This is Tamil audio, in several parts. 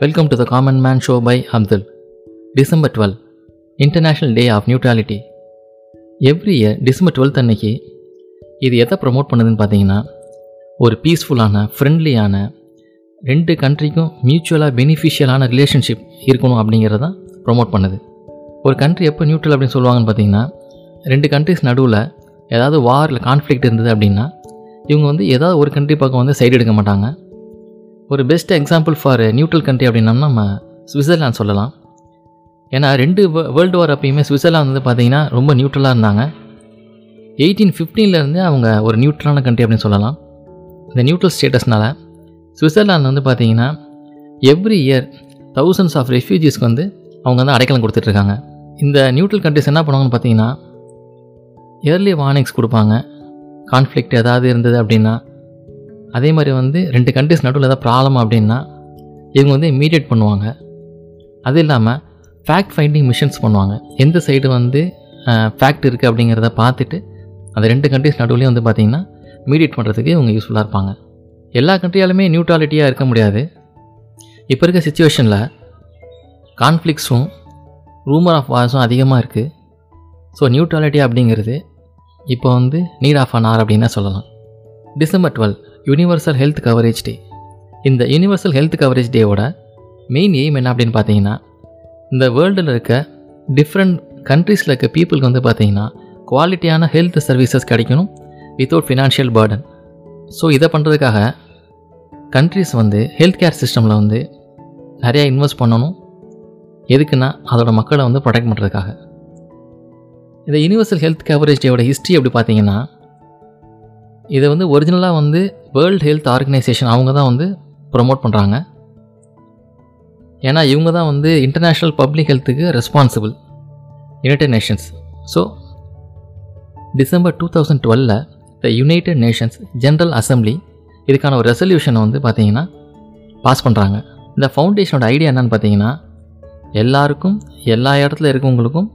Welcome to the Common Man Show by Abdul. December 12, International Day of Neutrality. Every year December twelfth அன்னைக்கு இது எதை ப்ரொமோட் பண்ணுதுன்னு பார்த்தீங்கன்னா ஒரு பீஸ்ஃபுல்லான ஃப்ரெண்ட்லியான ரெண்டு கண்ட்ரிக்கும் மியூச்சுவலாக பெனிஃபிஷியலான ரிலேஷன்ஷிப் இருக்கணும் அப்படிங்கிறத தான் ப்ரொமோட் பண்ணுது ஒரு கண்ட்ரி எப்போ நியூட்ரல் அப்படின்னு சொல்லுவாங்கன்னு பார்த்தீங்கன்னா ரெண்டு கண்ட்ரிஸ் நடுவில் ஏதாவது வாரில் கான்ஃப்ளிக்ட் இருந்தது அப்படின்னா இவங்க வந்து ஏதாவது ஒரு கண்ட்ரி பக்கம் வந்து சைடு எடுக்க மாட்டாங்க ஒரு best example for neutral country அப்படின்னா நம்ம சுவிட்சர்லாந்து சொல்லலாம். ஏன்னா ரெண்டு வேர்ல்டு வார் அப்பயுமே சுவிட்சர்லாந்து வந்து பார்த்தீங்கன்னா ரொம்ப நியூட்ரலாக இருந்தாங்க. எயிட்டீன் ஃபிஃப்டீன்லேருந்து அவங்க ஒரு நியூட்ரலான கண்ட்ரி அப்படின்னு சொல்லலாம். இந்த நியூட்ரல் ஸ்டேட்டஸ்னால சுவிட்சர்லாந்து வந்து பார்த்தீங்கன்னா எவ்ரி இயர் தௌசண்ட்ஸ் ஆஃப் ரெஃப்யூஜிஸ்க்கு வந்து அவங்க வந்து அடைக்கலம் கொடுத்துட்ருக்காங்க இந்த நியூட்ரல் கண்ட்ரிஸ் என்ன பண்ணுவாங்கன்னு பார்த்தீங்கன்னா இயர்லி வார்னிங்ஸ் கொடுப்பாங்க. கான்ஃப்ளிக்ட் ஏதாவது இருந்தது அப்படின்னா அதே மாதிரி வந்து ரெண்டு கண்ட்ரிஸ் நடுவில் ஏதாவது ப்ராப்ளம் அப்படின்னா இவங்க வந்து இம்மீடியேட் பண்ணுவாங்க. அது இல்லாமல் ஃபேக்ட் ஃபைண்டிங் மிஷன்ஸ் பண்ணுவாங்க. எந்த சைடு வந்து ஃபேக்ட் இருக்குது அப்படிங்கிறத பார்த்துட்டு அந்த ரெண்டு கண்ட்ரிஸ் நடுவுலேயும் வந்து பார்த்திங்கன்னா மீடியேட் பண்ணுறதுக்கு இவங்க யூஸ்ஃபுல்லாக இருப்பாங்க. எல்லா கண்ட்ரியாலுமே நியூட்ராலிட்டியாக இருக்க முடியாது. இப்போ இருக்க சுச்சுவேஷனில் கான்ஃப்ளிக்ஸும் ரூமர் ஆஃப் வார்ஸும் அதிகமாக இருக்குது ஸோ நியூட்ராலிட்டி அப்படிங்கிறது இப்போ வந்து நீட் ஆஃப் அன் ஆர் அப்படின்னு சொல்லலாம் December twelve universal health coverage day இந்த யூனிவர்சல் ஹெல்த் கவரேஜ் டேவோட மெயின் எய்ம் என்ன அப்படின்னு பார்த்தீங்கன்னா இந்த வேர்ல்டில் இருக்க டிஃப்ரெண்ட் கண்ட்ரீஸில் இருக்க பீப்புளுக்கு வந்து பார்த்தீங்கன்னா குவாலிட்டியான ஹெல்த் சர்வீசஸ் கிடைக்கணும் வித்தவுட் ஃபினான்ஷியல் பேர்டன் ஸோ இதை பண்ணுறதுக்காக கண்ட்ரிஸ் வந்து ஹெல்த் கேர் சிஸ்டமில் வந்து நிறையா இன்வெஸ்ட் பண்ணணும். எதுக்குன்னா அதோட மக்களை வந்து ப்ரொடெக்ட் பண்ணுறதுக்காக இந்த யூனிவர்சல் ஹெல்த் கவரேஜ் டேவோட ஹிஸ்ட்ரி அப்படி பார்த்தீங்கன்னா இதை வந்து ஒரிஜினலாக வந்து வேர்ல்டு ஹெல்த் ஆர்கனைசேஷன் அவங்க தான் வந்து ப்ரொமோட் பண்ணுறாங்க ஏன்னா இவங்க தான் வந்து இன்டர்நேஷ்னல் பப்ளிக் ஹெல்த்துக்கு responsible united nations so December two thousand டுவெலில் the united nations general assembly இதுக்கான ஒரு ரெசல்யூஷனை வந்து பார்த்திங்கன்னா பாஸ் பண்ணுறாங்க இந்த ஃபவுண்டேஷனோட ஐடியா என்னன்னு பார்த்தீங்கன்னா எல்லாருக்கும் எல்லா இடத்துல இருக்கவங்களுக்கும்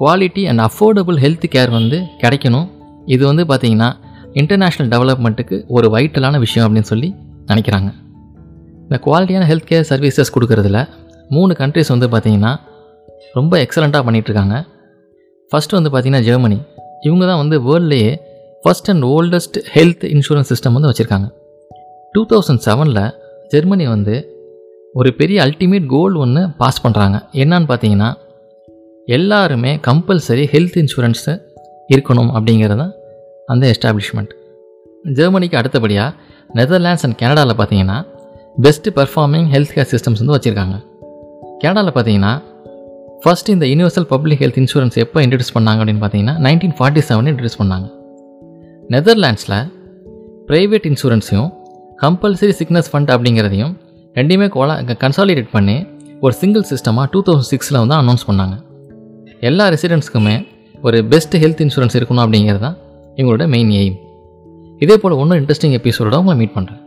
quality and affordable health care வந்து கிடைக்கணும். இது வந்து பார்த்திங்கன்னா இன்டர்நேஷ்னல் டெவலப்மெண்ட்டுக்கு ஒரு வைட்டலான விஷயம் அப்படின்னு சொல்லி நினைக்கிறாங்க. இந்த குவாலிட்டியான ஹெல்த் கேர் சர்வீசஸ் கொடுக்குறதுல மூணு கண்ட்ரிஸ் வந்து பார்த்திங்கன்னா ரொம்ப எக்ஸலண்ட்டாக பண்ணிகிட்ருக்காங்க ஃபஸ்ட்டு வந்து பார்த்திங்கன்னா ஜெர்மனி இவங்க தான் வந்து வேர்ல்ட்லேயே first and oldest health insurance system வந்து வச்சுருக்காங்க. டூ தௌசண்ட் செவனில் ஜெர்மனி வந்து ஒரு பெரிய அல்டிமேட் கோல் ஒன்று பாஸ் பண்ணுறாங்க என்னன்னு பார்த்தீங்கன்னா எல்லாருமே கம்பல்சரி ஹெல்த் இன்சூரன்ஸு இருக்கணும் அப்படிங்கிறத அந்த எஸ்டாப்ளிஷ்மெண்ட் ஜெர்மனிக்கு அடுத்தபடியாக நெதர்லாண்ட்ஸ் அண்ட் கனடாவில் பார்த்தீங்கன்னா best performing health care systems வந்து வச்சுருக்காங்க. கனடாவில் பார்த்தீங்கன்னா ஃபஸ்ட் இந்த யூனிவர்சல் பப்ளிக் ஹெல்த் இன்சூரன்ஸ் எப்போ இன்ட்ரடியூஸ் பண்ணாங்க அப்படின்னு பார்த்தீங்கன்னா நைன்டீன் ஃபார்ட்டி செவன் இன்ட்ரடியூஸ் பண்ணாங்க. நெதர்லாண்ட்ஸில் ப்ரைவேட் இன்சூரன்ஸையும் கம்பல்சரி சிக்னஸ் ஃபண்ட் அப்படிங்கிறதையும் ரெண்டையுமே கோலா கன்சாலிடேட் பண்ணி ஒரு சிங்கிள் சிஸ்டமாக டூ தௌசண்ட் சிக்ஸில் வந்து அனௌன்ஸ் பண்ணாங்க. எல்லா ரெசிடென்ட்ஸ்க்குமே ஒரு பெஸ்ட் ஹெல்த் இன்சூரன்ஸ் இருக்கணும் அப்படிங்கிறது தான் இவங்களோட மெயின் எய்ம் இதே போல் இன்னும் இன்ட்ரெஸ்டிங் எபிசோட உங்களை மீட் பண்ணுறேன்